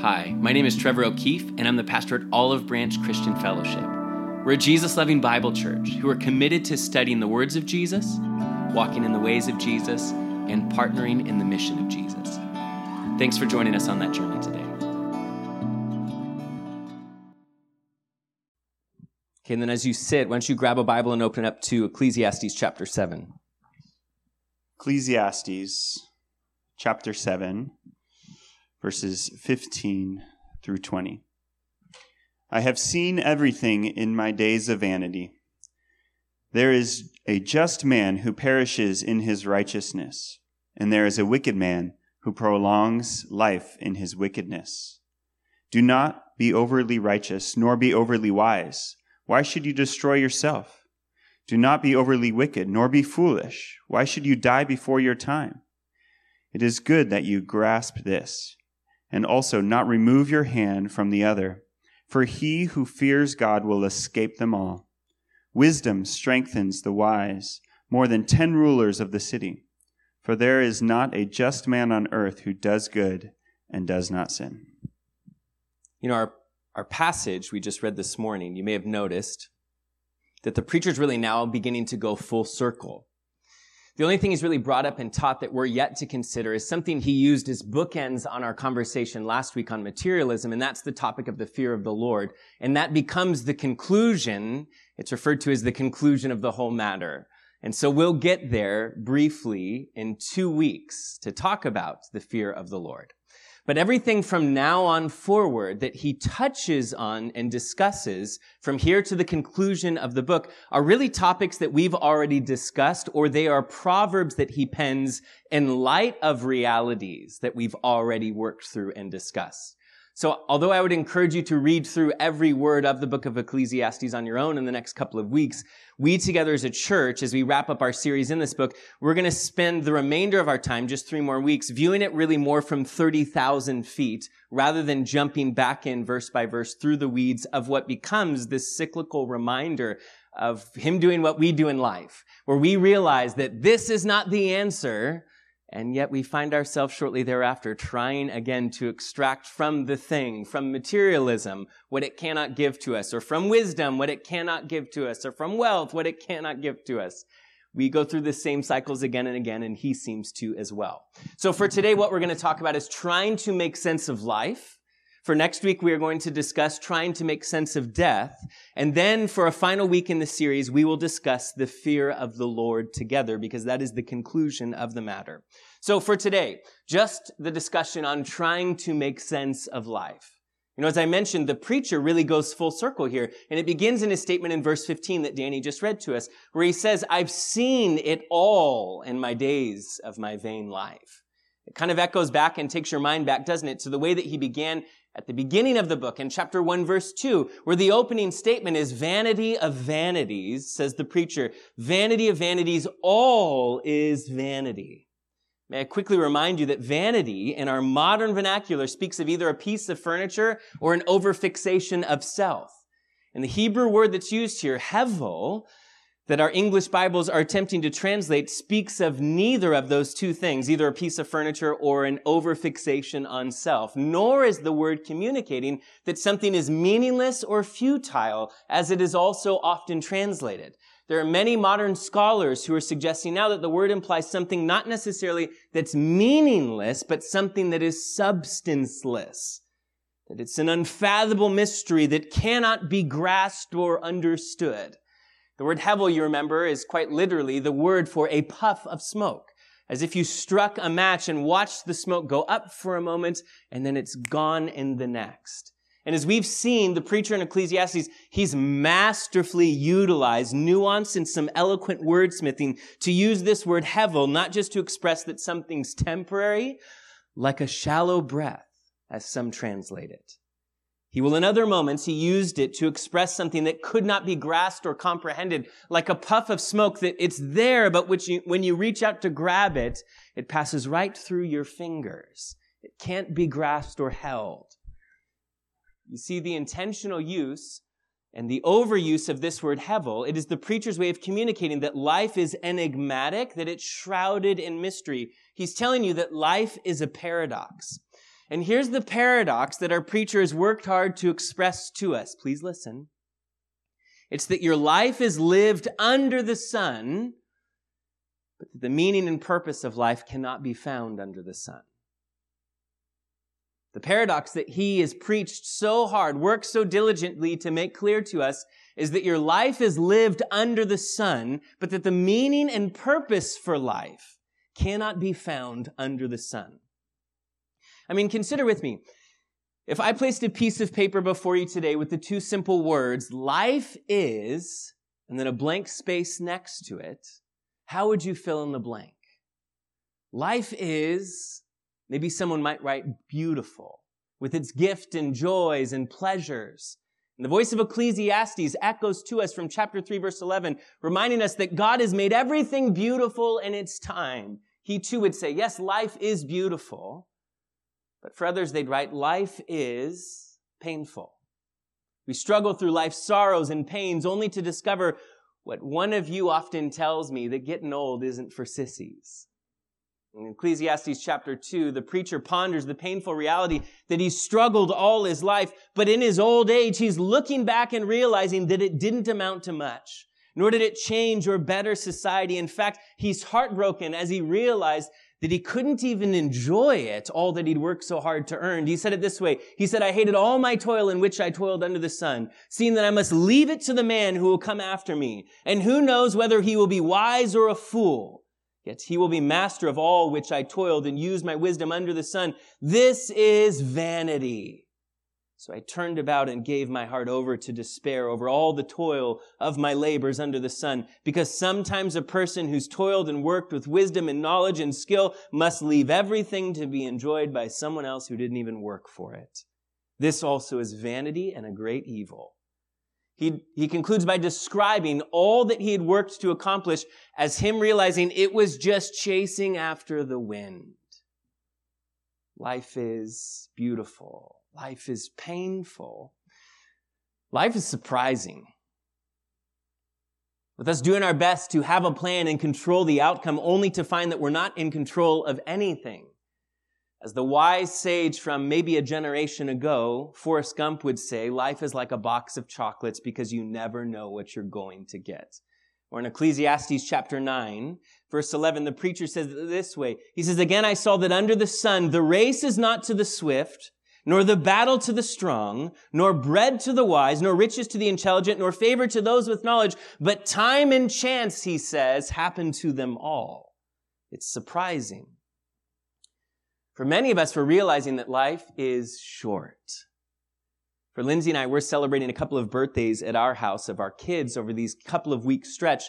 Hi, my name is Trevor O'Keefe, and I'm the pastor at Olive Branch Christian Fellowship. We're a Jesus loving Bible church who are committed to studying the words of Jesus, walking in the ways of Jesus, and partnering in the mission of Jesus. Thanks for joining us on that journey today. Okay, and then as you sit, why don't you grab a Bible and open up to Ecclesiastes chapter 7. Ecclesiastes chapter 7, verses 15 through 20. I have seen everything in my days of vanity. There is a just man who perishes in his righteousness, and there is a wicked man who prolongs life in his wickedness. Do not be overly righteous, nor be overly wise. Why should you destroy yourself? Do not be overly wicked, nor be foolish. Why should you die before your time? It is good that you grasp this, and also not remove your hand from the other, for he who fears God will escape them all. Wisdom strengthens the wise more than ten rulers of the city, for there is not a just man on earth who does good and does not sin. You know, our our passage we just read this morning, you may have noticed that the preacher's really now beginning to go full circle. The only thing he's really brought up and taught that we're yet to consider is something he used as bookends on our conversation last week on materialism, and that's the topic of the fear of the Lord. And that becomes the conclusion. It's referred to as the conclusion of the whole matter. And so we'll get there briefly in two weeks to talk about the fear of the Lord. But everything from now on forward that he touches on and discusses from here to the conclusion of the book are really topics that we've already discussed, or they are proverbs that he pens in light of realities that we've already worked through and discussed. So although I would encourage you to read through every word of the book of Ecclesiastes on your own in the next couple of weeks, we together as a church, as we wrap up our series in this book, we're going to spend the remainder of our time, just three more weeks, viewing it really more from 30,000 feet rather than jumping back in verse by verse through the weeds of what becomes this cyclical reminder of him doing what we do in life, where we realize that this is not the answer, and yet we find ourselves shortly thereafter trying again to extract from the thing, from materialism, what it cannot give to us, or from wisdom, what it cannot give to us, or from wealth, what it cannot give to us. We go through the same cycles again and again, and he seems to as well. So for today, what we're going to talk about is trying to make sense of life for next week, we are going to discuss trying to make sense of death. And then for a final week in the series, we will discuss the fear of the Lord together because that is the conclusion of the matter. So for today, just the discussion on trying to make sense of life. You know, as I mentioned, the preacher really goes full circle here. And it begins in his statement in verse 15 that Danny just read to us, where he says, I've seen it all in my days of my vain life. It kind of echoes back and takes your mind back, doesn't it, to the way that he began at the beginning of the book in chapter 1 verse 2 where the opening statement is vanity of vanities says the preacher vanity of vanities all is vanity. May i quickly remind you that vanity in our modern vernacular speaks of either a piece of furniture or an overfixation of self. And the hebrew word that's used here hevel that our English Bibles are attempting to translate speaks of neither of those two things, either a piece of furniture or an overfixation on self, nor is the word communicating that something is meaningless or futile, as it is also often translated. There are many modern scholars who are suggesting now that the word implies something not necessarily that's meaningless, but something that is substanceless. That it's an unfathomable mystery that cannot be grasped or understood. The word hevel, you remember, is quite literally the word for a puff of smoke. As if you struck a match and watched the smoke go up for a moment and then it's gone in the next. And as we've seen, the preacher in Ecclesiastes, he's masterfully utilized nuance and some eloquent wordsmithing to use this word hevel, not just to express that something's temporary, like a shallow breath, as some translate it. He will in other moments, he used it to express something that could not be grasped or comprehended, like a puff of smoke that it's there, but which you, when you reach out to grab it, it passes right through your fingers. It can't be grasped or held. You see the intentional use and the overuse of this word hevel, it is the preacher's way of communicating that life is enigmatic, that it's shrouded in mystery. He's telling you that life is a paradox. And here's the paradox that our preacher has worked hard to express to us. Please listen. It's that your life is lived under the sun, but that the meaning and purpose of life cannot be found under the sun. The paradox that he has preached so hard, worked so diligently to make clear to us, is that your life is lived under the sun, but that the meaning and purpose for life cannot be found under the sun. I mean, consider with me. If I placed a piece of paper before you today with the two simple words, life is, and then a blank space next to it, how would you fill in the blank? Life is, maybe someone might write beautiful, with its gift and joys and pleasures. And the voice of Ecclesiastes echoes to us from chapter 3 verse 11, reminding us that God has made everything beautiful in its time. He too would say, yes, life is beautiful, but for others, they'd write, life is painful. We struggle through life's sorrows and pains only to discover what one of you often tells me that getting old isn't for sissies. In Ecclesiastes chapter 2, the preacher ponders the painful reality that he's struggled all his life, but in his old age, he's looking back and realizing that it didn't amount to much, nor did it change or better society. In fact, he's heartbroken as he realized that he couldn't even enjoy it, all that he'd worked so hard to earn. He said it this way. He said, I hated all my toil in which I toiled under the sun, seeing that I must leave it to the man who will come after me. And who knows whether he will be wise or a fool? Yet he will be master of all which I toiled and used my wisdom under the sun. This is vanity. So I turned about and gave my heart over to despair over all the toil of my labors under the sun, because sometimes a person who's toiled and worked with wisdom and knowledge and skill must leave everything to be enjoyed by someone else who didn't even work for it. This also is vanity and a great evil. He, he concludes by describing all that he had worked to accomplish as him realizing it was just chasing after the wind. Life is beautiful Life is painful. Life is surprising. With us doing our best to have a plan and control the outcome, only to find that we're not in control of anything. As the wise sage from maybe a generation ago, Forrest Gump would say, life is like a box of chocolates because you never know what you're going to get. Or in Ecclesiastes chapter 9, verse 11, the preacher says this way. He says, Again, I saw that under the sun, the race is not to the swift, nor the battle to the strong, nor bread to the wise, nor riches to the intelligent, nor favor to those with knowledge, but time and chance, he says, happen to them all. It's surprising. For many of us, we're realizing that life is short. For Lindsay and I, we're celebrating a couple of birthdays at our house of our kids over these couple of weeks stretch.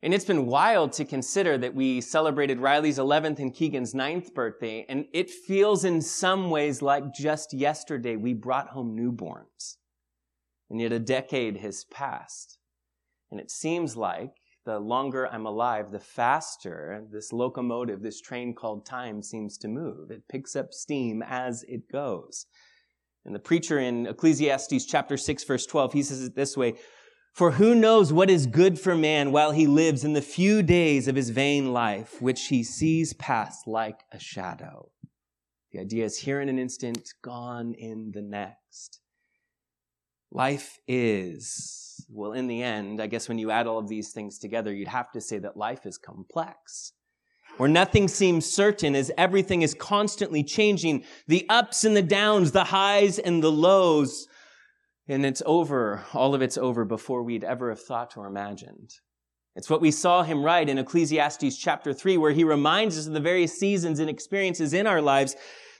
And it's been wild to consider that we celebrated Riley's 11th and Keegan's 9th birthday, and it feels in some ways like just yesterday we brought home newborns. And yet a decade has passed. And it seems like the longer I'm alive, the faster this locomotive, this train called time seems to move. It picks up steam as it goes. And the preacher in Ecclesiastes chapter 6 verse 12, he says it this way, for who knows what is good for man while he lives in the few days of his vain life, which he sees pass like a shadow? The idea is here in an instant, gone in the next. Life is, well, in the end, I guess when you add all of these things together, you'd have to say that life is complex. Where nothing seems certain as everything is constantly changing. The ups and the downs, the highs and the lows and it's over, all of it's over before we'd ever have thought or imagined. It's what we saw him write in Ecclesiastes chapter 3, where he reminds us of the various seasons and experiences in our lives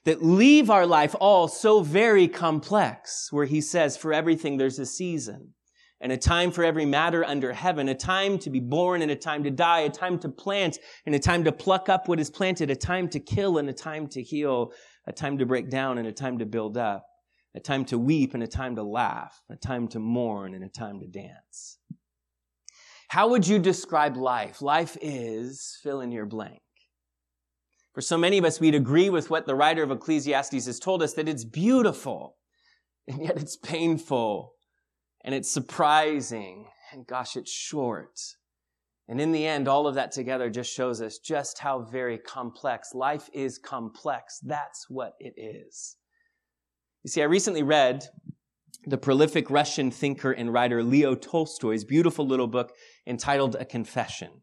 that leave our life all so very complex, where he says, for everything there's a season and a time for every matter under heaven, a time to be born and a time to die, a time to plant and a time to pluck up what is planted, a time to kill and a time to heal, a time to break down and a time to build up a time to weep and a time to laugh, a time to mourn and a time to dance. How would you describe life? Life is fill in your blank. For so many of us, we'd agree with what the writer of Ecclesiastes has told us that it's beautiful, and yet it's painful, and it's surprising, and gosh, it's short. And in the end, all of that together just shows us just how very complex. Life is complex. That's what it is. You see, I recently read the prolific Russian thinker and writer Leo Tolstoy's beautiful little book entitled A Confession.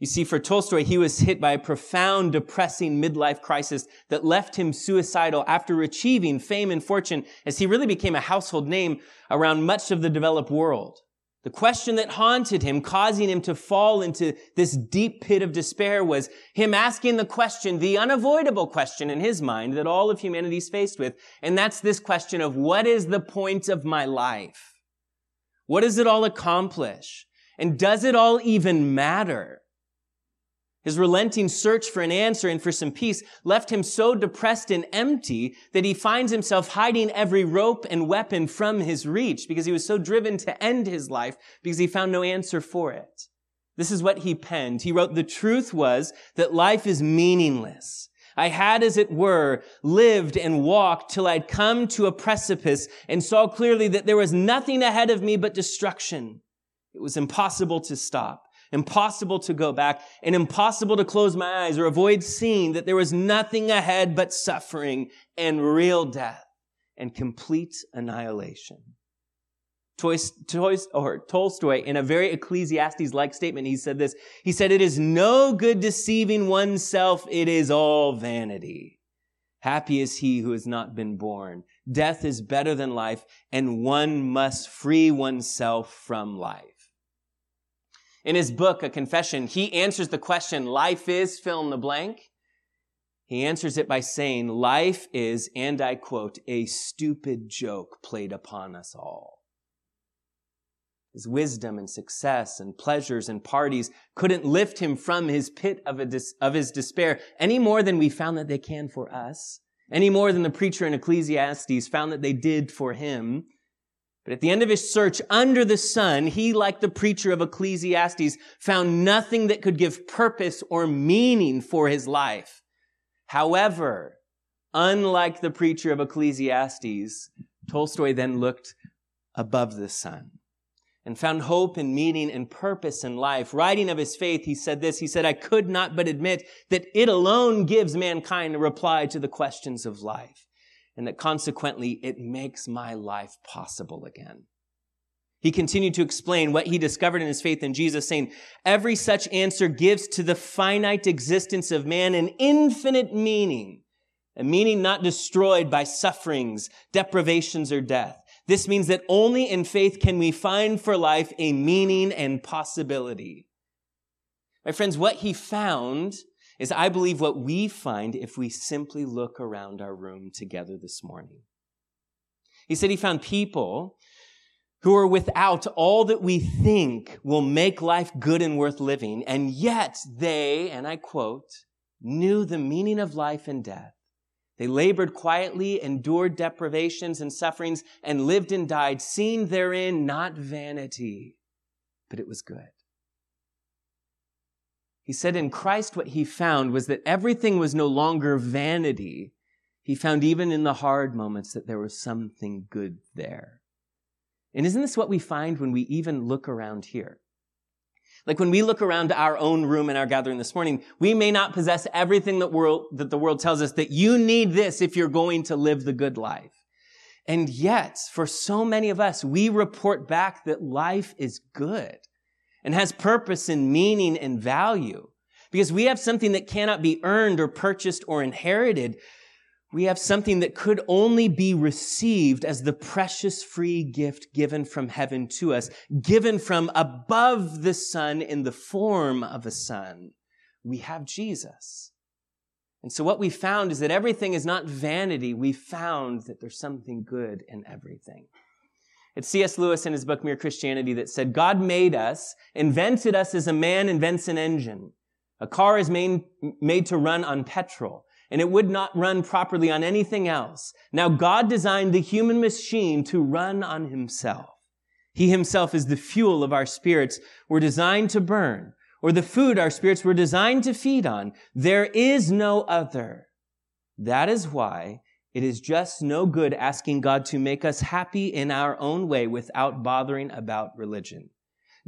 You see, for Tolstoy, he was hit by a profound, depressing midlife crisis that left him suicidal after achieving fame and fortune as he really became a household name around much of the developed world. The question that haunted him, causing him to fall into this deep pit of despair was him asking the question, the unavoidable question in his mind that all of humanity is faced with. And that's this question of what is the point of my life? What does it all accomplish? And does it all even matter? His relenting search for an answer and for some peace left him so depressed and empty that he finds himself hiding every rope and weapon from his reach because he was so driven to end his life because he found no answer for it. This is what he penned. He wrote, the truth was that life is meaningless. I had, as it were, lived and walked till I'd come to a precipice and saw clearly that there was nothing ahead of me but destruction. It was impossible to stop impossible to go back, and impossible to close my eyes or avoid seeing that there was nothing ahead but suffering and real death and complete annihilation. Tolstoy, in a very Ecclesiastes-like statement, he said this. He said, it is no good deceiving oneself. It is all vanity. Happy is he who has not been born. Death is better than life, and one must free oneself from life. In his book, A Confession, he answers the question, life is fill in the blank. He answers it by saying, life is, and I quote, a stupid joke played upon us all. His wisdom and success and pleasures and parties couldn't lift him from his pit of, dis- of his despair any more than we found that they can for us, any more than the preacher in Ecclesiastes found that they did for him. But at the end of his search under the sun, he, like the preacher of Ecclesiastes, found nothing that could give purpose or meaning for his life. However, unlike the preacher of Ecclesiastes, Tolstoy then looked above the sun and found hope and meaning and purpose in life. Writing of his faith, he said this, he said, I could not but admit that it alone gives mankind a reply to the questions of life and that consequently it makes my life possible again. He continued to explain what he discovered in his faith in Jesus, saying, Every such answer gives to the finite existence of man an infinite meaning, a meaning not destroyed by sufferings, deprivations, or death. This means that only in faith can we find for life a meaning and possibility. My friends, what he found is I believe what we find if we simply look around our room together this morning. He said he found people who are without all that we think will make life good and worth living, and yet they, and I quote, knew the meaning of life and death. They labored quietly, endured deprivations and sufferings, and lived and died, seeing therein not vanity, but it was good. He said in Christ what he found was that everything was no longer vanity. He found even in the hard moments that there was something good there. And isn't this what we find when we even look around here? Like when we look around our own room in our gathering this morning, we may not possess everything that, world, that the world tells us that you need this if you're going to live the good life. And yet, for so many of us, we report back that life is good and has purpose and meaning and value. Because we have something that cannot be earned or purchased or inherited. We have something that could only be received as the precious free gift given from heaven to us, given from above the sun in the form of a son. We have Jesus. And so what we found is that everything is not vanity. We found that there's something good in everything. It's C.S. Lewis in his book Mere Christianity that said, God made us, invented us as a man invents an engine. A car is made, made to run on petrol, and it would not run properly on anything else. Now God designed the human machine to run on himself. He himself is the fuel of our spirits we're designed to burn, or the food our spirits were designed to feed on. There is no other. That is why it is just no good asking God to make us happy in our own way without bothering about religion.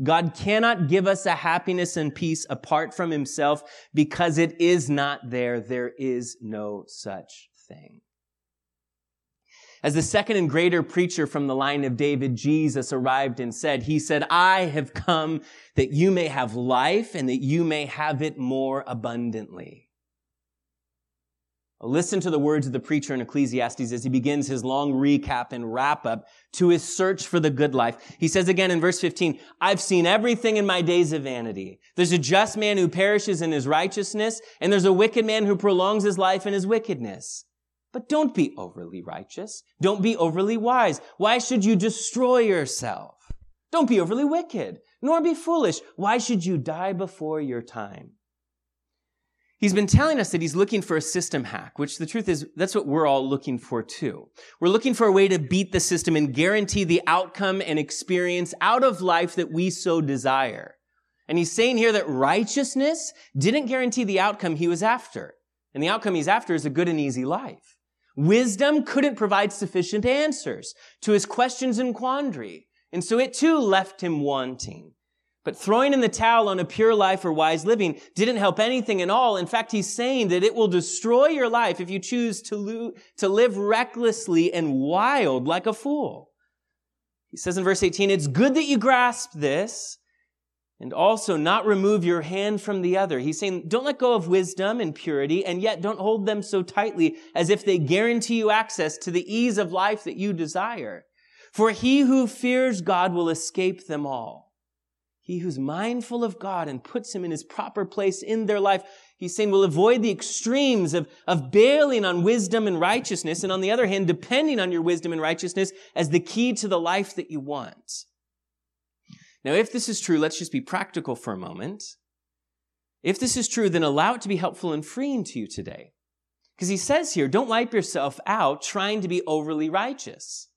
God cannot give us a happiness and peace apart from himself because it is not there. There is no such thing. As the second and greater preacher from the line of David, Jesus arrived and said, He said, I have come that you may have life and that you may have it more abundantly. Listen to the words of the preacher in Ecclesiastes as he begins his long recap and wrap up to his search for the good life. He says again in verse 15, I've seen everything in my days of vanity. There's a just man who perishes in his righteousness, and there's a wicked man who prolongs his life in his wickedness. But don't be overly righteous. Don't be overly wise. Why should you destroy yourself? Don't be overly wicked, nor be foolish. Why should you die before your time? He's been telling us that he's looking for a system hack, which the truth is, that's what we're all looking for too. We're looking for a way to beat the system and guarantee the outcome and experience out of life that we so desire. And he's saying here that righteousness didn't guarantee the outcome he was after. And the outcome he's after is a good and easy life. Wisdom couldn't provide sufficient answers to his questions and quandary. And so it too left him wanting. But throwing in the towel on a pure life or wise living didn't help anything at all. In fact, he's saying that it will destroy your life if you choose to, lo- to live recklessly and wild like a fool. He says in verse 18, it's good that you grasp this and also not remove your hand from the other. He's saying, don't let go of wisdom and purity, and yet don't hold them so tightly as if they guarantee you access to the ease of life that you desire. For he who fears God will escape them all. He who's mindful of God and puts him in his proper place in their life, he's saying will avoid the extremes of, of bailing on wisdom and righteousness, and on the other hand, depending on your wisdom and righteousness as the key to the life that you want. Now, if this is true, let's just be practical for a moment. If this is true, then allow it to be helpful and freeing to you today. Because he says here, don't wipe yourself out trying to be overly righteous.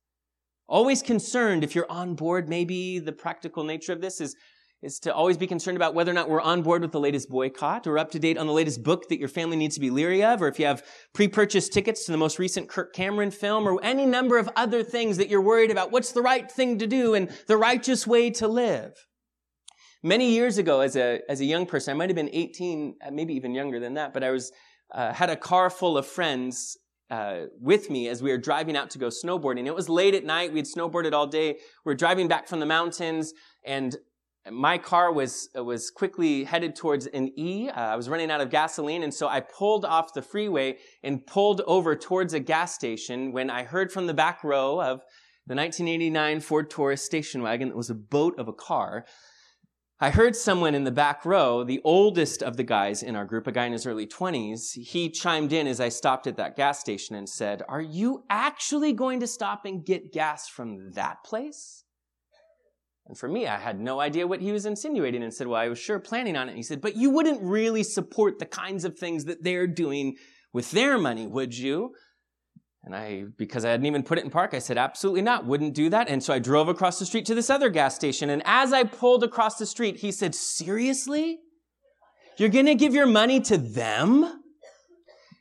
Always concerned if you're on board, maybe the practical nature of this is is to always be concerned about whether or not we're on board with the latest boycott or up to date on the latest book that your family needs to be leery of, or if you have pre-purchased tickets to the most recent Kirk Cameron film, or any number of other things that you're worried about. What's the right thing to do and the righteous way to live? Many years ago, as a, as a young person, I might have been 18, uh, maybe even younger than that, but I was, uh, had a car full of friends uh, with me as we were driving out to go snowboarding. It was late at night. We had snowboarded all day. We are driving back from the mountains, and my car was was quickly headed towards an E. Uh, I was running out of gasoline, and so I pulled off the freeway and pulled over towards a gas station when I heard from the back row of the 1989 Ford Taurus station wagon that was a boat of a car. I heard someone in the back row, the oldest of the guys in our group, a guy in his early 20s, he chimed in as I stopped at that gas station and said, Are you actually going to stop and get gas from that place? And for me, I had no idea what he was insinuating and said, Well, I was sure planning on it. And he said, But you wouldn't really support the kinds of things that they're doing with their money, would you? And I, because I hadn't even put it in park, I said, absolutely not, wouldn't do that. And so I drove across the street to this other gas station. And as I pulled across the street, he said, seriously? You're going to give your money to them?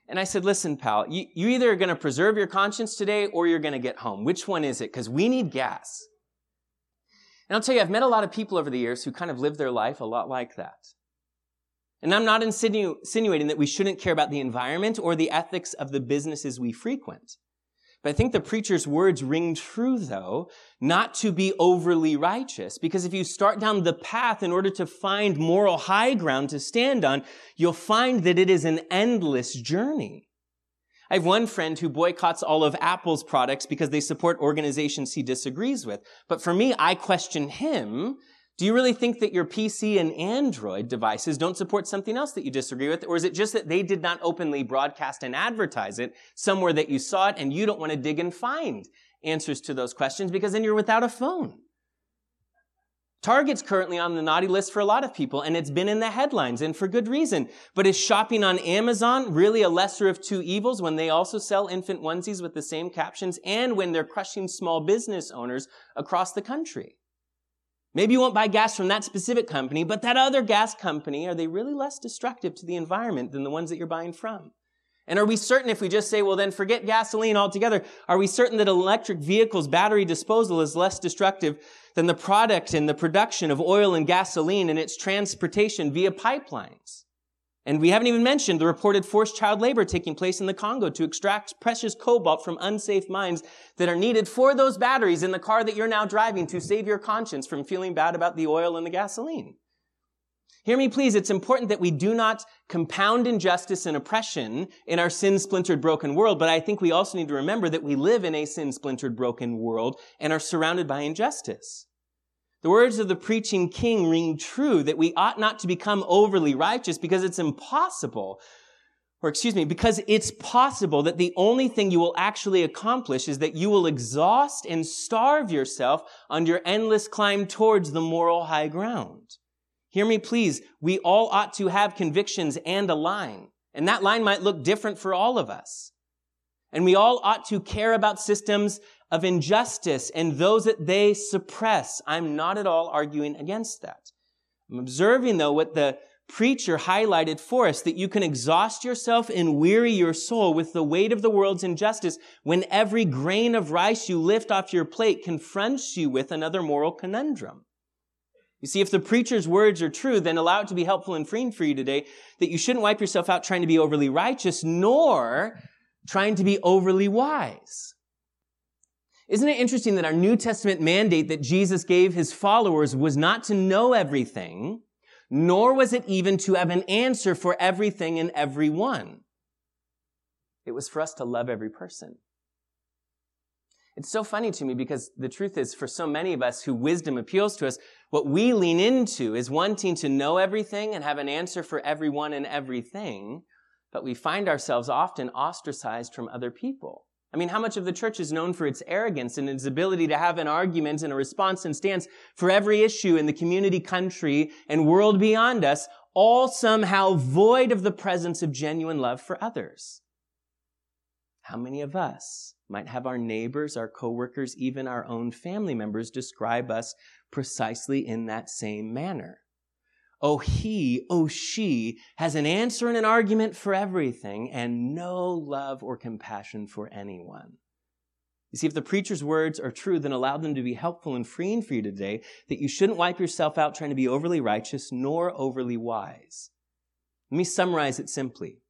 And I said, listen, pal, you, you either are going to preserve your conscience today or you're going to get home. Which one is it? Because we need gas. And I'll tell you, I've met a lot of people over the years who kind of live their life a lot like that. And I'm not insinu- insinuating that we shouldn't care about the environment or the ethics of the businesses we frequent. But I think the preacher's words ring true, though, not to be overly righteous. Because if you start down the path in order to find moral high ground to stand on, you'll find that it is an endless journey. I have one friend who boycotts all of Apple's products because they support organizations he disagrees with. But for me, I question him. Do you really think that your PC and Android devices don't support something else that you disagree with? Or is it just that they did not openly broadcast and advertise it somewhere that you saw it and you don't want to dig and find answers to those questions because then you're without a phone? Target's currently on the naughty list for a lot of people, and it's been in the headlines, and for good reason. But is shopping on Amazon really a lesser of two evils when they also sell infant onesies with the same captions and when they're crushing small business owners across the country? Maybe you won't buy gas from that specific company, but that other gas company, are they really less destructive to the environment than the ones that you're buying from? And are we certain if we just say, well, then forget gasoline altogether, are we certain that electric vehicles battery disposal is less destructive than the product and the production of oil and gasoline and its transportation via pipelines? And we haven't even mentioned the reported forced child labor taking place in the Congo to extract precious cobalt from unsafe mines that are needed for those batteries in the car that you're now driving to save your conscience from feeling bad about the oil and the gasoline. Hear me, please. It's important that we do not compound injustice and oppression in our sin splintered broken world, but I think we also need to remember that we live in a sin splintered broken world and are surrounded by injustice. The words of the preaching king ring true that we ought not to become overly righteous because it's impossible, or excuse me, because it's possible that the only thing you will actually accomplish is that you will exhaust and starve yourself on your endless climb towards the moral high ground. Hear me, please. We all ought to have convictions and a line, and that line might look different for all of us. And we all ought to care about systems of injustice and those that they suppress. I'm not at all arguing against that. I'm observing though what the preacher highlighted for us that you can exhaust yourself and weary your soul with the weight of the world's injustice when every grain of rice you lift off your plate confronts you with another moral conundrum. You see, if the preacher's words are true, then allow it to be helpful and freeing for you today that you shouldn't wipe yourself out trying to be overly righteous, nor trying to be overly wise. Isn't it interesting that our New Testament mandate that Jesus gave his followers was not to know everything, nor was it even to have an answer for everything and everyone. It was for us to love every person. It's so funny to me because the truth is, for so many of us who wisdom appeals to us, what we lean into is wanting to know everything and have an answer for everyone and everything, but we find ourselves often ostracized from other people. I mean, how much of the church is known for its arrogance and its ability to have an argument and a response and stance for every issue in the community, country, and world beyond us, all somehow void of the presence of genuine love for others? How many of us might have our neighbors, our coworkers, even our own family members describe us precisely in that same manner? Oh, he, oh, she has an answer and an argument for everything and no love or compassion for anyone. You see, if the preacher's words are true, then allow them to be helpful and freeing for you today, that you shouldn't wipe yourself out trying to be overly righteous nor overly wise. Let me summarize it simply.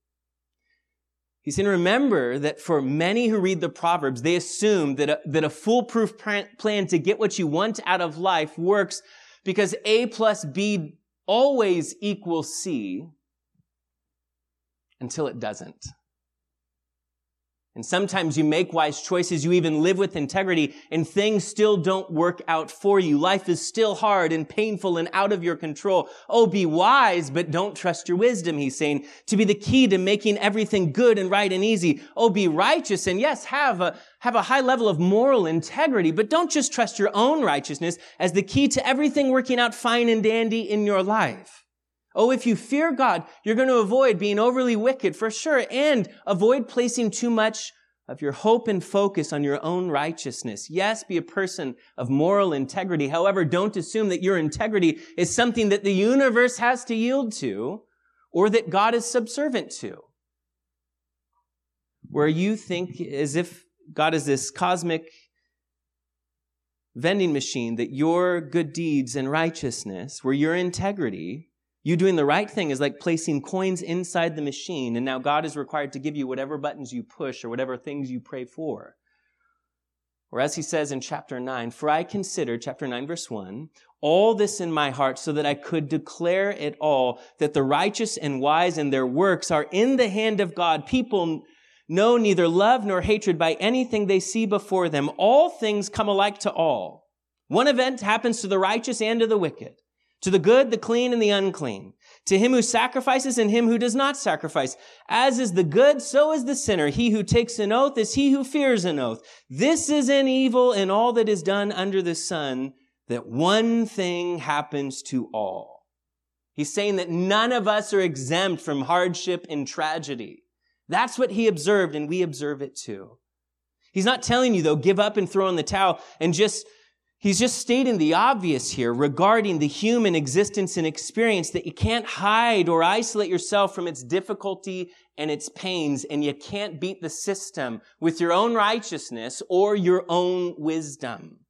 He's saying, remember that for many who read the Proverbs, they assume that a, that a foolproof plan to get what you want out of life works because A plus B always equals C until it doesn't. And sometimes you make wise choices, you even live with integrity, and things still don't work out for you. Life is still hard and painful and out of your control. Oh, be wise, but don't trust your wisdom, he's saying, to be the key to making everything good and right and easy. Oh, be righteous, and yes, have a, have a high level of moral integrity, but don't just trust your own righteousness as the key to everything working out fine and dandy in your life. Oh, if you fear God, you're going to avoid being overly wicked for sure and avoid placing too much of your hope and focus on your own righteousness. Yes, be a person of moral integrity. However, don't assume that your integrity is something that the universe has to yield to or that God is subservient to. Where you think as if God is this cosmic vending machine that your good deeds and righteousness, where your integrity you doing the right thing is like placing coins inside the machine, and now God is required to give you whatever buttons you push or whatever things you pray for. Or as he says in chapter 9, for I consider, chapter 9, verse 1, all this in my heart so that I could declare it all, that the righteous and wise and their works are in the hand of God. People know neither love nor hatred by anything they see before them. All things come alike to all. One event happens to the righteous and to the wicked. To the good, the clean, and the unclean. To him who sacrifices and him who does not sacrifice. As is the good, so is the sinner. He who takes an oath is he who fears an oath. This is an evil in all that is done under the sun, that one thing happens to all. He's saying that none of us are exempt from hardship and tragedy. That's what he observed, and we observe it too. He's not telling you, though, give up and throw in the towel and just He's just stating the obvious here regarding the human existence and experience that you can't hide or isolate yourself from its difficulty and its pains, and you can't beat the system with your own righteousness or your own wisdom.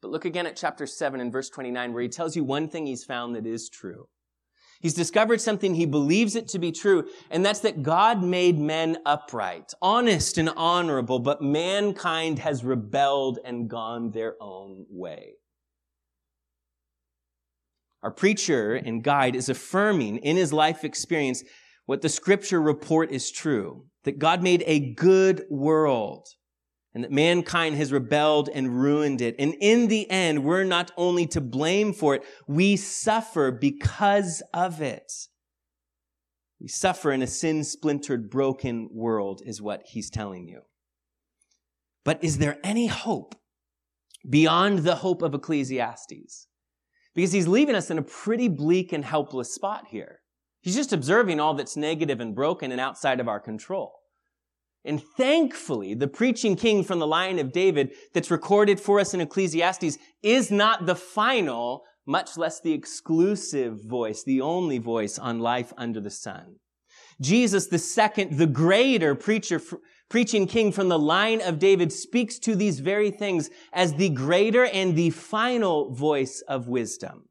But look again at chapter 7 and verse 29, where he tells you one thing he's found that is true. He's discovered something he believes it to be true, and that's that God made men upright, honest and honorable, but mankind has rebelled and gone their own way. Our preacher and guide is affirming in his life experience what the scripture report is true, that God made a good world and that mankind has rebelled and ruined it. And in the end, we're not only to blame for it, we suffer because of it. We suffer in a sin splintered, broken world, is what he's telling you. But is there any hope beyond the hope of Ecclesiastes? Because he's leaving us in a pretty bleak and helpless spot here. He's just observing all that's negative and broken and outside of our control. And thankfully, the preaching king from the line of David that's recorded for us in Ecclesiastes is not the final, much less the exclusive voice, the only voice on life under the sun. Jesus, the second, the greater preacher, preaching king from the line of David speaks to these very things as the greater and the final voice of wisdom.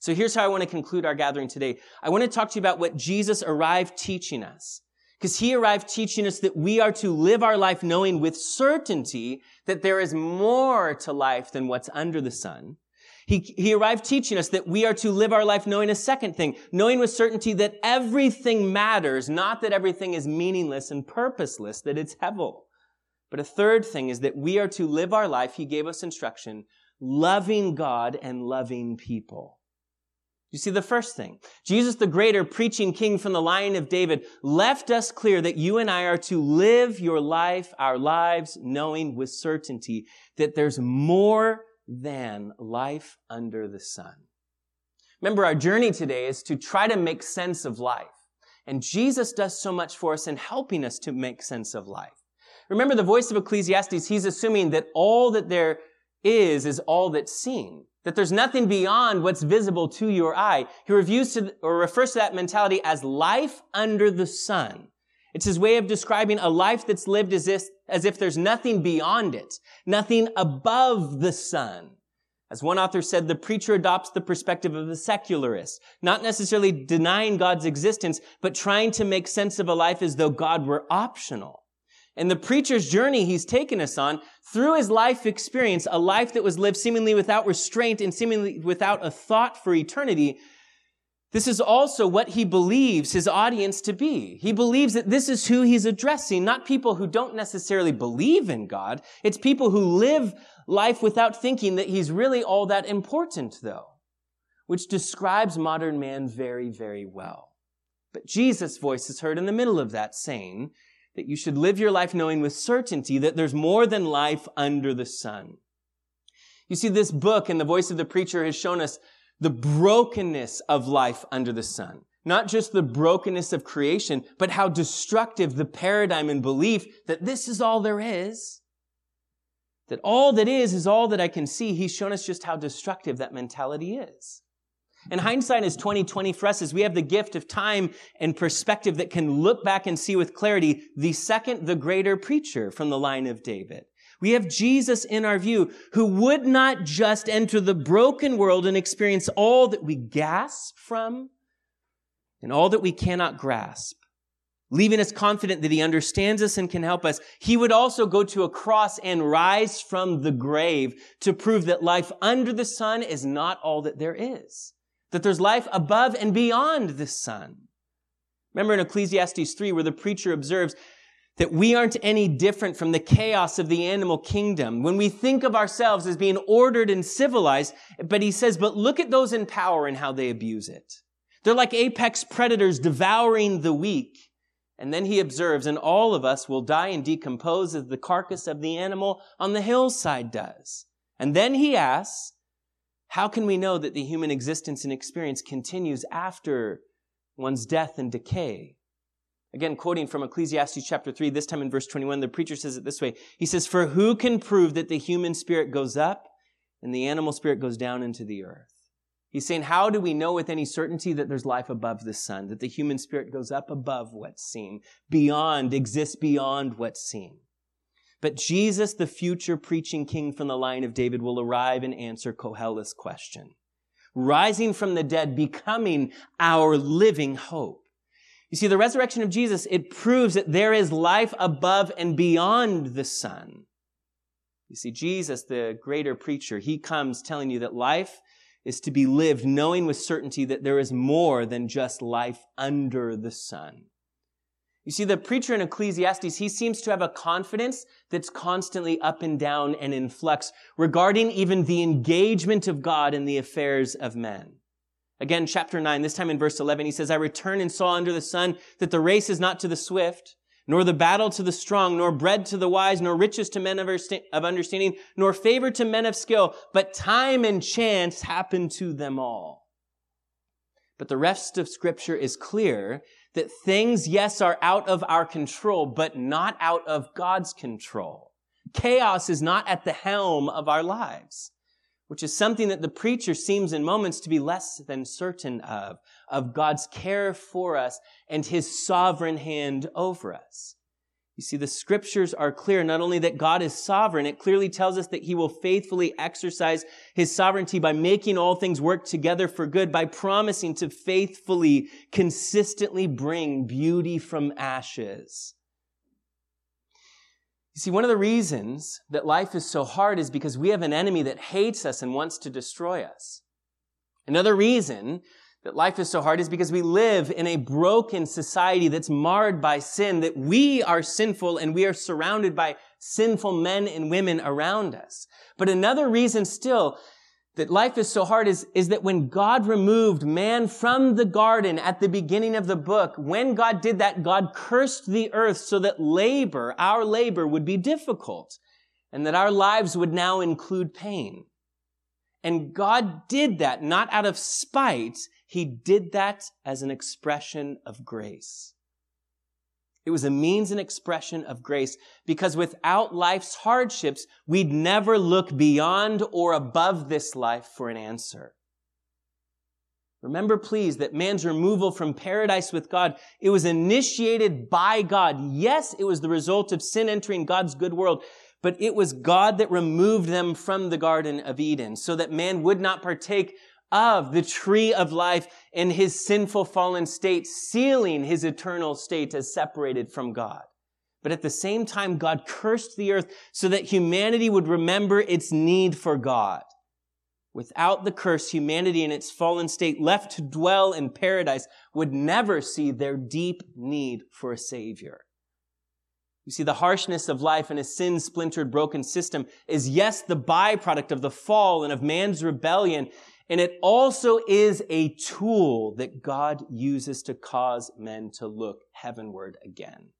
So here's how I want to conclude our gathering today. I want to talk to you about what Jesus arrived teaching us. Because he arrived teaching us that we are to live our life knowing with certainty that there is more to life than what's under the sun. He, he arrived teaching us that we are to live our life knowing a second thing, knowing with certainty that everything matters, not that everything is meaningless and purposeless, that it's hevel. But a third thing is that we are to live our life, he gave us instruction, loving God and loving people. You see the first thing. Jesus the greater preaching king from the line of David left us clear that you and I are to live your life, our lives, knowing with certainty that there's more than life under the sun. Remember, our journey today is to try to make sense of life. And Jesus does so much for us in helping us to make sense of life. Remember the voice of Ecclesiastes, he's assuming that all that there is is all that's seen. That there's nothing beyond what's visible to your eye. He reviews to, or refers to that mentality as life under the sun. It's his way of describing a life that's lived as if, as if there's nothing beyond it, nothing above the sun. As one author said, the preacher adopts the perspective of the secularist, not necessarily denying God's existence, but trying to make sense of a life as though God were optional. And the preacher's journey he's taken us on through his life experience, a life that was lived seemingly without restraint and seemingly without a thought for eternity, this is also what he believes his audience to be. He believes that this is who he's addressing, not people who don't necessarily believe in God. It's people who live life without thinking that he's really all that important, though, which describes modern man very, very well. But Jesus' voice is heard in the middle of that saying, that you should live your life knowing with certainty that there's more than life under the sun. You see, this book and the voice of the preacher has shown us the brokenness of life under the sun. Not just the brokenness of creation, but how destructive the paradigm and belief that this is all there is. That all that is is all that I can see. He's shown us just how destructive that mentality is. And hindsight is 2020 for us is we have the gift of time and perspective that can look back and see with clarity the second, the greater preacher from the line of David. We have Jesus in our view who would not just enter the broken world and experience all that we gasp from and all that we cannot grasp, leaving us confident that he understands us and can help us. He would also go to a cross and rise from the grave to prove that life under the sun is not all that there is that there's life above and beyond the sun. Remember in Ecclesiastes 3 where the preacher observes that we aren't any different from the chaos of the animal kingdom. When we think of ourselves as being ordered and civilized, but he says, but look at those in power and how they abuse it. They're like apex predators devouring the weak. And then he observes, and all of us will die and decompose as the carcass of the animal on the hillside does. And then he asks, how can we know that the human existence and experience continues after one's death and decay? Again, quoting from Ecclesiastes chapter 3, this time in verse 21, the preacher says it this way. He says, For who can prove that the human spirit goes up and the animal spirit goes down into the earth? He's saying, How do we know with any certainty that there's life above the sun, that the human spirit goes up above what's seen, beyond, exists beyond what's seen? But Jesus, the future preaching king from the line of David, will arrive and answer Koheleth's question. rising from the dead, becoming our living hope. You see, the resurrection of Jesus, it proves that there is life above and beyond the sun. You see, Jesus, the greater preacher, he comes telling you that life is to be lived knowing with certainty that there is more than just life under the sun. You see, the preacher in Ecclesiastes, he seems to have a confidence that's constantly up and down and in flux regarding even the engagement of God in the affairs of men. Again, chapter 9, this time in verse 11, he says, I returned and saw under the sun that the race is not to the swift, nor the battle to the strong, nor bread to the wise, nor riches to men of understanding, nor favor to men of skill, but time and chance happen to them all. But the rest of scripture is clear that things, yes, are out of our control, but not out of God's control. Chaos is not at the helm of our lives which is something that the preacher seems in moments to be less than certain of, of God's care for us and his sovereign hand over us. You see, the scriptures are clear, not only that God is sovereign, it clearly tells us that he will faithfully exercise his sovereignty by making all things work together for good, by promising to faithfully, consistently bring beauty from ashes you see, one of the reasons that life is so hard is because we have an enemy that hates us and wants to destroy us. Another reason that life is so hard is because we live in a broken society that's marred by sin, that we are sinful and we are surrounded by sinful men and women around us. But another reason still that life is so hard is, is that when God removed man from the garden at the beginning of the book, when God did that, God cursed the earth so that labor, our labor would be difficult and that our lives would now include pain. And God did that not out of spite. He did that as an expression of grace. It was a means and expression of grace because without life's hardships, we'd never look beyond or above this life for an answer. Remember, please, that man's removal from paradise with God, it was initiated by God. Yes, it was the result of sin entering God's good world, but it was God that removed them from the Garden of Eden so that man would not partake of the tree of life in his sinful fallen state, sealing his eternal state as separated from God. But at the same time, God cursed the earth so that humanity would remember its need for God. Without the curse, humanity in its fallen state left to dwell in paradise would never see their deep need for a savior. You see, the harshness of life in a sin splintered broken system is yes, the byproduct of the fall and of man's rebellion. And it also is a tool that God uses to cause men to look heavenward again,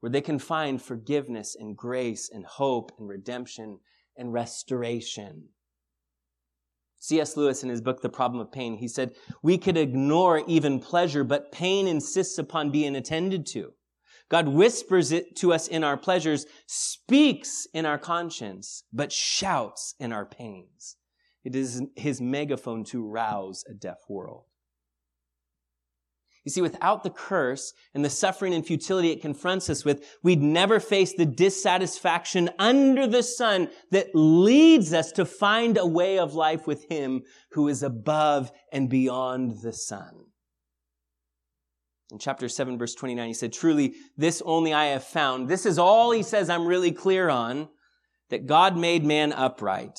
where they can find forgiveness and grace and hope and redemption and restoration. C.S. Lewis, in his book, The Problem of Pain, he said, We could ignore even pleasure, but pain insists upon being attended to. God whispers it to us in our pleasures, speaks in our conscience, but shouts in our pains. It is his megaphone to rouse a deaf world. You see, without the curse and the suffering and futility it confronts us with, we'd never face the dissatisfaction under the sun that leads us to find a way of life with Him who is above and beyond the sun. In chapter 7, verse 29, he said, Truly, this only I have found. This is all he says I'm really clear on that God made man upright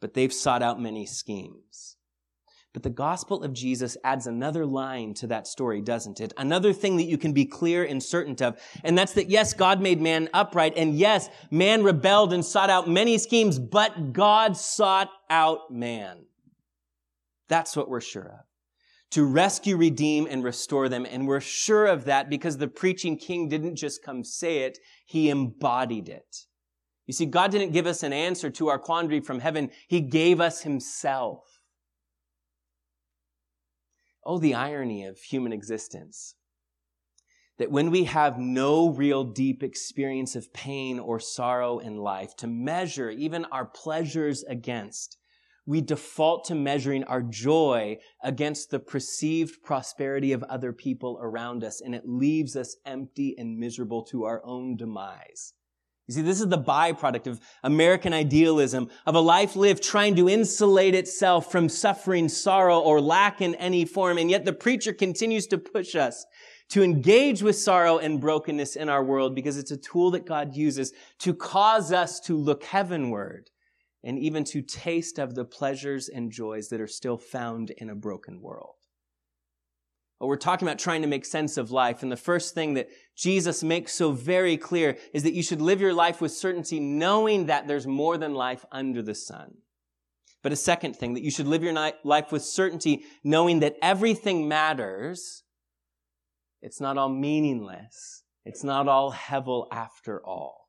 but they've sought out many schemes. But the gospel of Jesus adds another line to that story, doesn't it? Another thing that you can be clear and certain of. And that's that yes, God made man upright. And yes, man rebelled and sought out many schemes, but God sought out man. That's what we're sure of. To rescue, redeem, and restore them. And we're sure of that because the preaching king didn't just come say it, he embodied it. You see, God didn't give us an answer to our quandary from heaven. He gave us himself. Oh, the irony of human existence. That when we have no real deep experience of pain or sorrow in life to measure even our pleasures against, we default to measuring our joy against the perceived prosperity of other people around us, and it leaves us empty and miserable to our own demise. You see, this is the byproduct of American idealism, of a life lived trying to insulate itself from suffering, sorrow, or lack in any form. And yet the preacher continues to push us to engage with sorrow and brokenness in our world because it's a tool that God uses to cause us to look heavenward and even to taste of the pleasures and joys that are still found in a broken world. We're talking about trying to make sense of life. And the first thing that Jesus makes so very clear is that you should live your life with certainty, knowing that there's more than life under the sun. But a second thing, that you should live your life with certainty, knowing that everything matters. It's not all meaningless. It's not all hevel after all.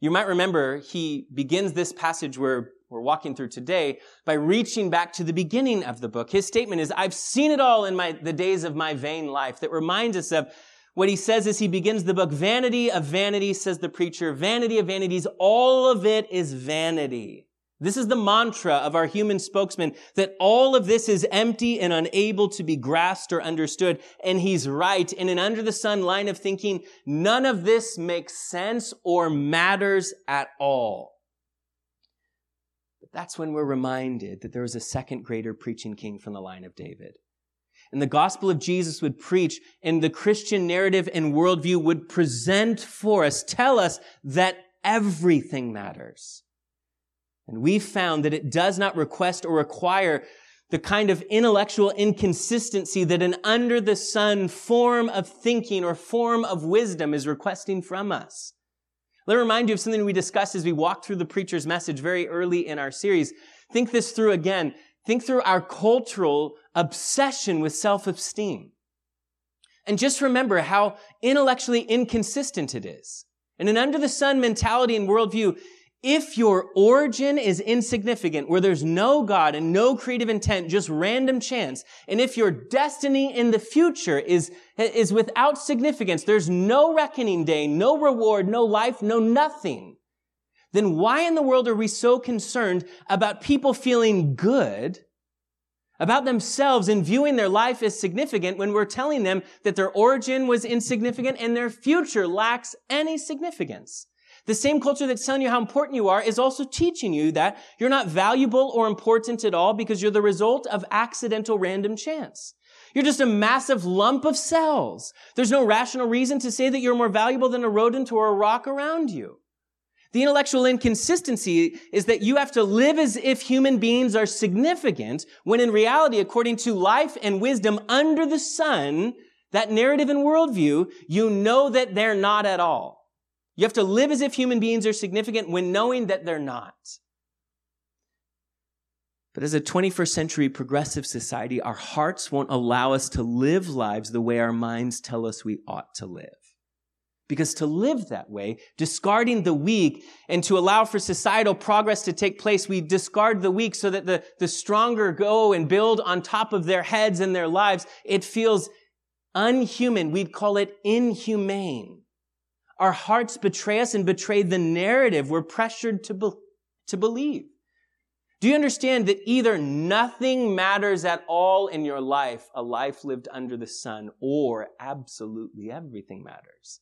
You might remember he begins this passage where we're walking through today by reaching back to the beginning of the book. His statement is, I've seen it all in my, the days of my vain life that reminds us of what he says as he begins the book. Vanity of vanity, says the preacher. Vanity of vanities. All of it is vanity. This is the mantra of our human spokesman that all of this is empty and unable to be grasped or understood. And he's right. In an under the sun line of thinking, none of this makes sense or matters at all. That's when we're reminded that there was a second greater preaching king from the line of David. And the gospel of Jesus would preach, and the Christian narrative and worldview would present for us, tell us that everything matters. And we found that it does not request or require the kind of intellectual inconsistency that an under the sun form of thinking or form of wisdom is requesting from us. Let me remind you of something we discussed as we walked through the preacher's message very early in our series. Think this through again. Think through our cultural obsession with self-esteem. And just remember how intellectually inconsistent it is. And an under the sun mentality and worldview if your origin is insignificant, where there's no God and no creative intent, just random chance, and if your destiny in the future is, is without significance, there's no reckoning day, no reward, no life, no nothing, then why in the world are we so concerned about people feeling good about themselves and viewing their life as significant when we're telling them that their origin was insignificant and their future lacks any significance? The same culture that's telling you how important you are is also teaching you that you're not valuable or important at all because you're the result of accidental random chance. You're just a massive lump of cells. There's no rational reason to say that you're more valuable than a rodent or a rock around you. The intellectual inconsistency is that you have to live as if human beings are significant when in reality, according to life and wisdom under the sun, that narrative and worldview, you know that they're not at all. You have to live as if human beings are significant when knowing that they're not. But as a 21st century progressive society, our hearts won't allow us to live lives the way our minds tell us we ought to live. Because to live that way, discarding the weak and to allow for societal progress to take place, we discard the weak so that the, the stronger go and build on top of their heads and their lives. It feels unhuman. We'd call it inhumane. Our hearts betray us and betray the narrative we're pressured to, be- to believe. Do you understand that either nothing matters at all in your life, a life lived under the sun, or absolutely everything matters?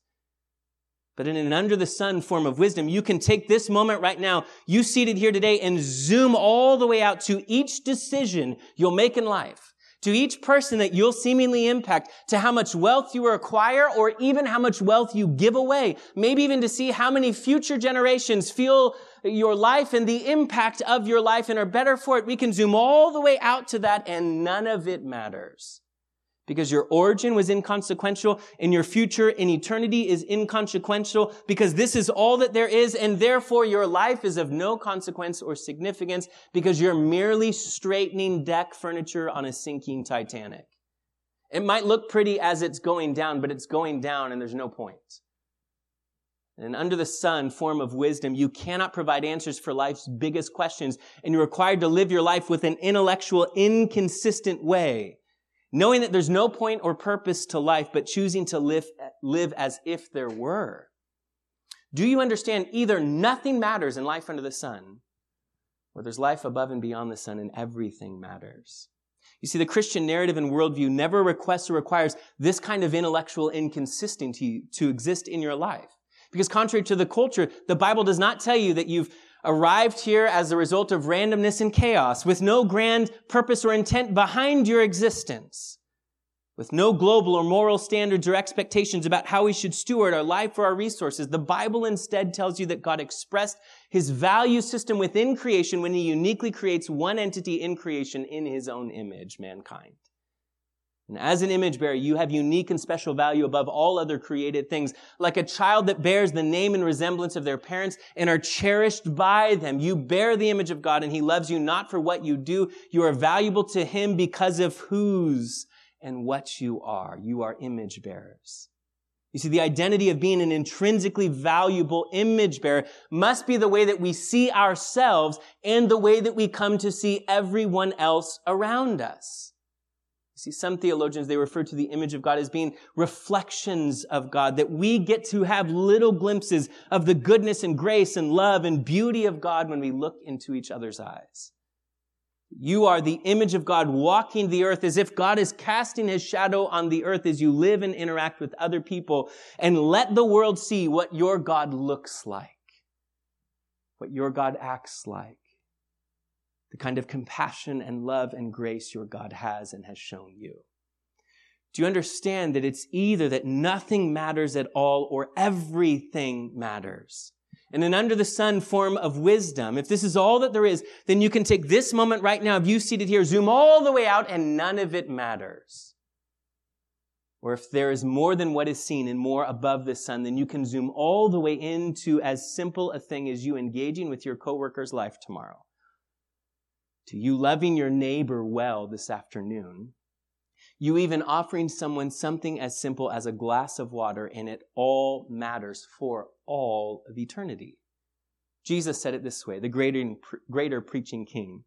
But in an under the sun form of wisdom, you can take this moment right now, you seated here today, and zoom all the way out to each decision you'll make in life to each person that you'll seemingly impact, to how much wealth you acquire, or even how much wealth you give away. Maybe even to see how many future generations feel your life and the impact of your life and are better for it. We can zoom all the way out to that and none of it matters because your origin was inconsequential and your future in eternity is inconsequential because this is all that there is and therefore your life is of no consequence or significance because you're merely straightening deck furniture on a sinking Titanic. It might look pretty as it's going down, but it's going down and there's no point. And under the sun form of wisdom, you cannot provide answers for life's biggest questions, and you're required to live your life with an intellectual, inconsistent way knowing that there's no point or purpose to life, but choosing to live, live as if there were. Do you understand either nothing matters in life under the sun, or there's life above and beyond the sun and everything matters? You see, the Christian narrative and worldview never requests or requires this kind of intellectual inconsistency to exist in your life. Because contrary to the culture, the Bible does not tell you that you've arrived here as a result of randomness and chaos with no grand purpose or intent behind your existence with no global or moral standards or expectations about how we should steward our life or our resources. The Bible instead tells you that God expressed his value system within creation when he uniquely creates one entity in creation in his own image, mankind. And as an image bearer, you have unique and special value above all other created things. Like a child that bears the name and resemblance of their parents and are cherished by them. You bear the image of God and he loves you not for what you do. You are valuable to him because of whose and what you are. You are image bearers. You see, the identity of being an intrinsically valuable image bearer must be the way that we see ourselves and the way that we come to see everyone else around us. See, some theologians, they refer to the image of God as being reflections of God, that we get to have little glimpses of the goodness and grace and love and beauty of God when we look into each other's eyes. You are the image of God walking the earth as if God is casting his shadow on the earth as you live and interact with other people and let the world see what your God looks like, what your God acts like, the kind of compassion and love and grace your God has and has shown you. Do you understand that it's either that nothing matters at all or everything matters? and an under the sun form of wisdom, if this is all that there is, then you can take this moment right now of you seated here, zoom all the way out, and none of it matters. Or if there is more than what is seen and more above the sun, then you can zoom all the way into as simple a thing as you engaging with your coworker's life tomorrow. To you loving your neighbor well this afternoon, you even offering someone something as simple as a glass of water, and it all matters for all of eternity. Jesus said it this way, the greater, greater preaching king.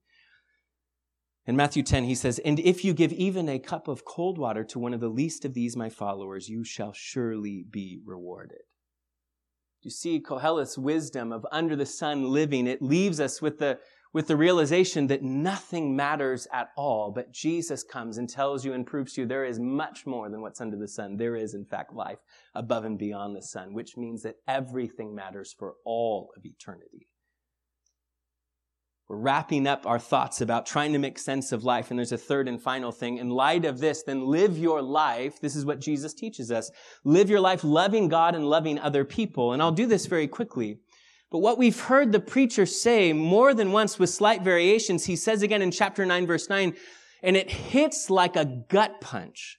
In Matthew 10, he says, And if you give even a cup of cold water to one of the least of these my followers, you shall surely be rewarded. You see Kohelet's wisdom of under the sun living, it leaves us with the with the realization that nothing matters at all, but Jesus comes and tells you and proves to you there is much more than what's under the sun. There is, in fact, life above and beyond the sun, which means that everything matters for all of eternity. We're wrapping up our thoughts about trying to make sense of life. And there's a third and final thing. In light of this, then live your life. This is what Jesus teaches us. Live your life loving God and loving other people. And I'll do this very quickly. But what we've heard the preacher say more than once with slight variations, he says again in chapter 9, verse 9, and it hits like a gut punch,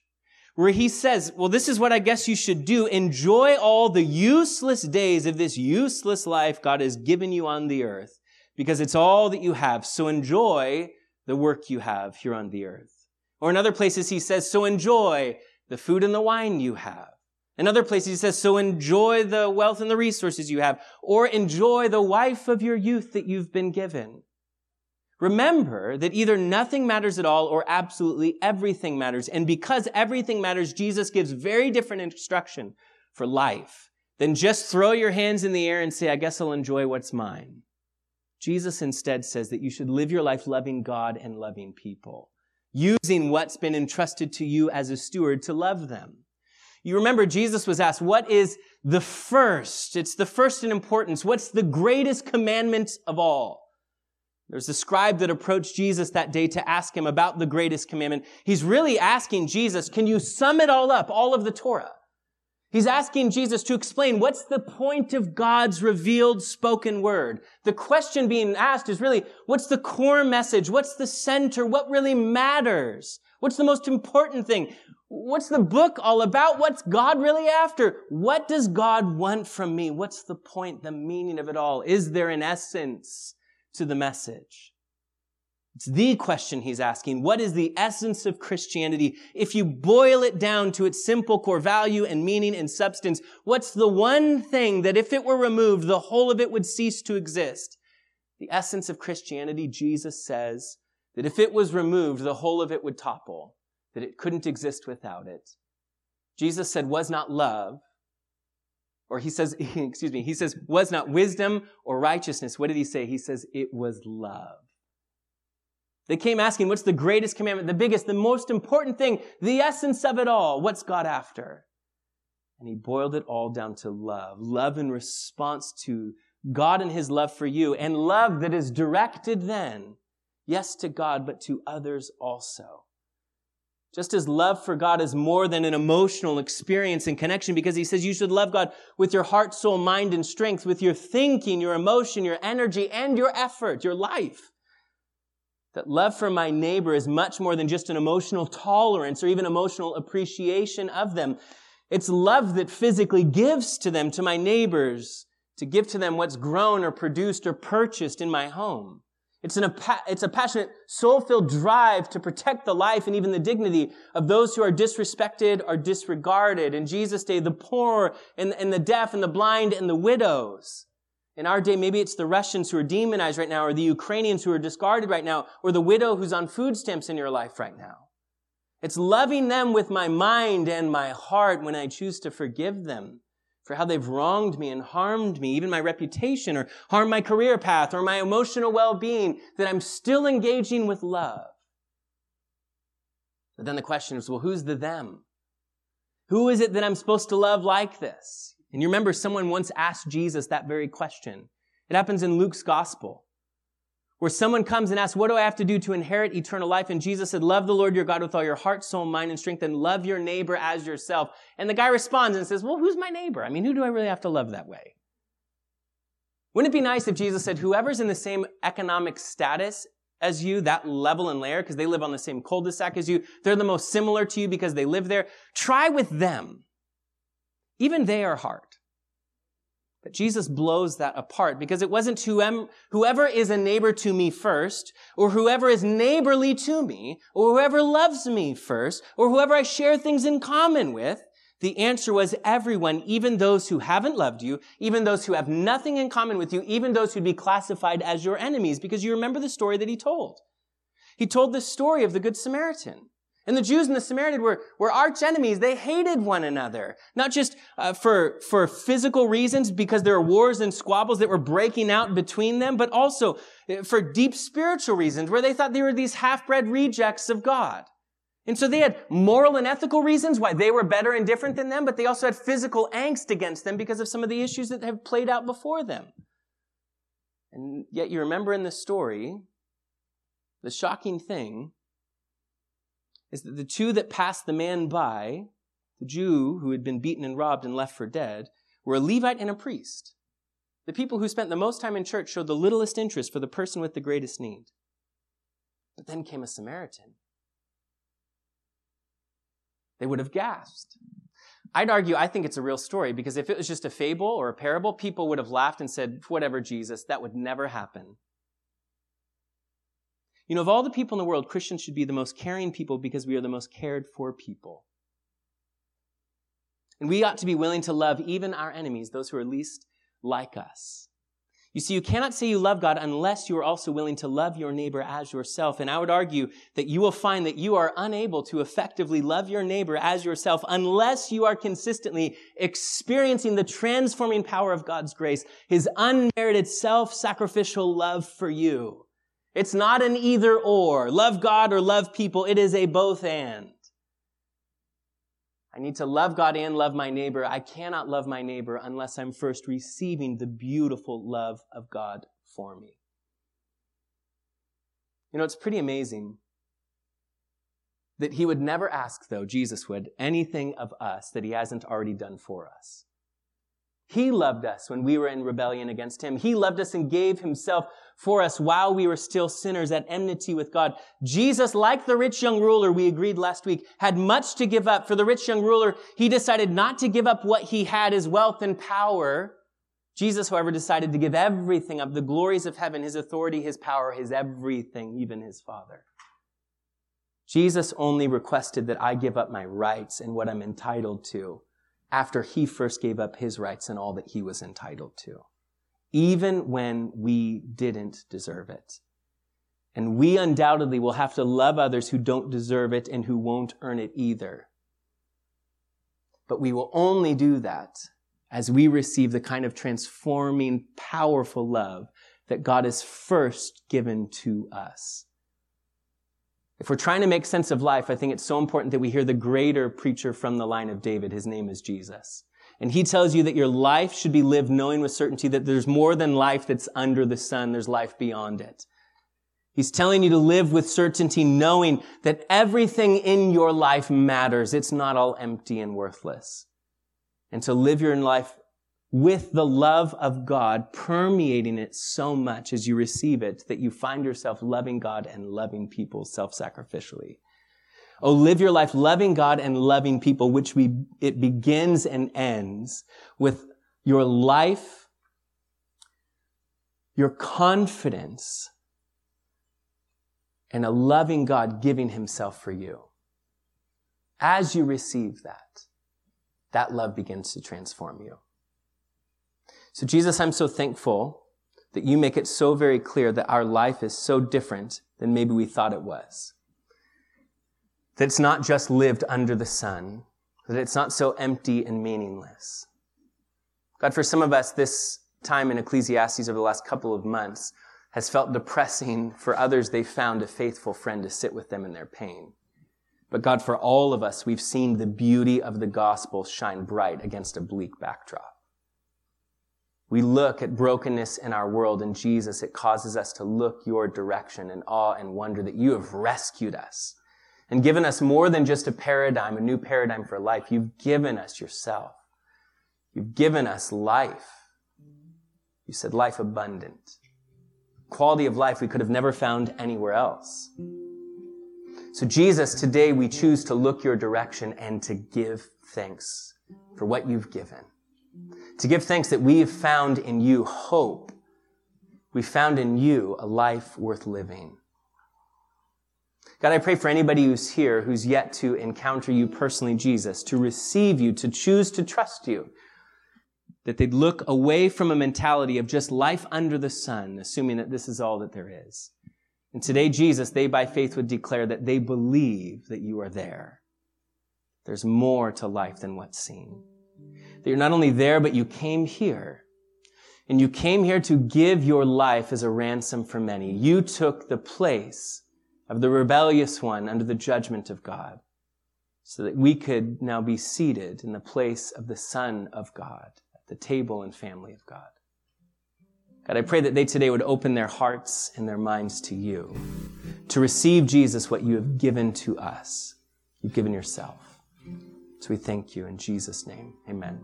where he says, well, this is what I guess you should do. Enjoy all the useless days of this useless life God has given you on the earth, because it's all that you have. So enjoy the work you have here on the earth. Or in other places, he says, so enjoy the food and the wine you have. In other places, he says, so enjoy the wealth and the resources you have, or enjoy the wife of your youth that you've been given. Remember that either nothing matters at all or absolutely everything matters. And because everything matters, Jesus gives very different instruction for life than just throw your hands in the air and say, I guess I'll enjoy what's mine. Jesus instead says that you should live your life loving God and loving people, using what's been entrusted to you as a steward to love them. You remember Jesus was asked, what is the first? It's the first in importance. What's the greatest commandment of all? There's a scribe that approached Jesus that day to ask him about the greatest commandment. He's really asking Jesus, can you sum it all up, all of the Torah? He's asking Jesus to explain what's the point of God's revealed spoken word. The question being asked is really, what's the core message? What's the center? What really matters? What's the most important thing? What's the book all about? What's God really after? What does God want from me? What's the point, the meaning of it all? Is there an essence to the message? It's the question he's asking. What is the essence of Christianity? If you boil it down to its simple core value and meaning and substance, what's the one thing that if it were removed, the whole of it would cease to exist? The essence of Christianity, Jesus says that if it was removed, the whole of it would topple that it couldn't exist without it. Jesus said, was not love, or he says, excuse me, he says, was not wisdom or righteousness. What did he say? He says, it was love. They came asking, what's the greatest commandment, the biggest, the most important thing, the essence of it all? What's God after? And he boiled it all down to love. Love in response to God and his love for you, and love that is directed then, yes, to God, but to others also. Just as love for God is more than an emotional experience and connection, because he says you should love God with your heart, soul, mind, and strength, with your thinking, your emotion, your energy, and your effort, your life. That love for my neighbor is much more than just an emotional tolerance or even emotional appreciation of them. It's love that physically gives to them, to my neighbors, to give to them what's grown or produced or purchased in my home. It's, an, it's a passionate, soul-filled drive to protect the life and even the dignity of those who are disrespected or disregarded. In Jesus' day, the poor and, and the deaf and the blind and the widows. In our day, maybe it's the Russians who are demonized right now, or the Ukrainians who are discarded right now, or the widow who's on food stamps in your life right now. It's loving them with my mind and my heart when I choose to forgive them for how they've wronged me and harmed me, even my reputation, or harmed my career path, or my emotional well-being, that I'm still engaging with love. But then the question is, well, who's the them? Who is it that I'm supposed to love like this? And you remember someone once asked Jesus that very question. It happens in Luke's gospel where someone comes and asks, what do I have to do to inherit eternal life? And Jesus said, love the Lord your God with all your heart, soul, mind, and strength, and love your neighbor as yourself. And the guy responds and says, well, who's my neighbor? I mean, who do I really have to love that way? Wouldn't it be nice if Jesus said, whoever's in the same economic status as you, that level and layer, because they live on the same cul-de-sac as you, they're the most similar to you because they live there. Try with them. Even they are hard. But Jesus blows that apart because it wasn't whoever is a neighbor to me first, or whoever is neighborly to me, or whoever loves me first, or whoever I share things in common with. The answer was everyone, even those who haven't loved you, even those who have nothing in common with you, even those who'd be classified as your enemies, because you remember the story that he told. He told the story of the Good Samaritan. And the Jews and the Samaritans were, were arch enemies. They hated one another. Not just uh, for, for physical reasons, because there were wars and squabbles that were breaking out between them, but also uh, for deep spiritual reasons, where they thought they were these half-bred rejects of God. And so they had moral and ethical reasons why they were better and different than them, but they also had physical angst against them because of some of the issues that have played out before them. And yet you remember in the story, the shocking thing is that the two that passed the man by, the Jew who had been beaten and robbed and left for dead, were a Levite and a priest. The people who spent the most time in church showed the littlest interest for the person with the greatest need. But then came a Samaritan. They would have gasped. I'd argue, I think it's a real story because if it was just a fable or a parable, people would have laughed and said, whatever, Jesus, that would never happen. You know, of all the people in the world, Christians should be the most caring people because we are the most cared for people. And we ought to be willing to love even our enemies, those who are least like us. You see, you cannot say you love God unless you are also willing to love your neighbor as yourself. And I would argue that you will find that you are unable to effectively love your neighbor as yourself unless you are consistently experiencing the transforming power of God's grace, His unmerited self-sacrificial love for you. It's not an either or. Love God or love people. It is a both and. I need to love God and love my neighbor. I cannot love my neighbor unless I'm first receiving the beautiful love of God for me. You know, it's pretty amazing that he would never ask, though, Jesus would, anything of us that he hasn't already done for us. He loved us when we were in rebellion against him. He loved us and gave himself for us while we were still sinners at enmity with God. Jesus, like the rich young ruler we agreed last week, had much to give up. For the rich young ruler, he decided not to give up what he had, his wealth and power. Jesus, however, decided to give everything up, the glories of heaven, his authority, his power, his everything, even his Father. Jesus only requested that I give up my rights and what I'm entitled to after he first gave up his rights and all that he was entitled to, even when we didn't deserve it. And we undoubtedly will have to love others who don't deserve it and who won't earn it either. But we will only do that as we receive the kind of transforming, powerful love that God has first given to us. If we're trying to make sense of life, I think it's so important that we hear the greater preacher from the line of David. His name is Jesus. And he tells you that your life should be lived knowing with certainty that there's more than life that's under the sun. There's life beyond it. He's telling you to live with certainty, knowing that everything in your life matters. It's not all empty and worthless. And to live your life with the love of God permeating it so much as you receive it that you find yourself loving God and loving people self-sacrificially. Oh, live your life loving God and loving people, which we, it begins and ends with your life, your confidence, and a loving God giving himself for you. As you receive that, that love begins to transform you. So Jesus, I'm so thankful that you make it so very clear that our life is so different than maybe we thought it was that it's not just lived under the sun, that it's not so empty and meaningless. God, for some of us, this time in Ecclesiastes over the last couple of months has felt depressing. For others, they found a faithful friend to sit with them in their pain. But God, for all of us, we've seen the beauty of the gospel shine bright against a bleak backdrop. We look at brokenness in our world and Jesus, it causes us to look your direction in awe and wonder that you have rescued us and given us more than just a paradigm, a new paradigm for life. You've given us yourself. You've given us life. You said life abundant. Quality of life we could have never found anywhere else. So Jesus, today we choose to look your direction and to give thanks for what you've given. To give thanks that we have found in you hope. We found in you a life worth living. God, I pray for anybody who's here who's yet to encounter you personally, Jesus, to receive you, to choose to trust you, that they'd look away from a mentality of just life under the sun, assuming that this is all that there is. And today, Jesus, they by faith would declare that they believe that you are there. There's more to life than what's seen. That you're not only there, but you came here. And you came here to give your life as a ransom for many. You took the place of the rebellious one under the judgment of God, so that we could now be seated in the place of the Son of God, at the table and family of God. God, I pray that they today would open their hearts and their minds to you, to receive Jesus, what you have given to us. You've given yourself. So we thank you in Jesus' name. Amen.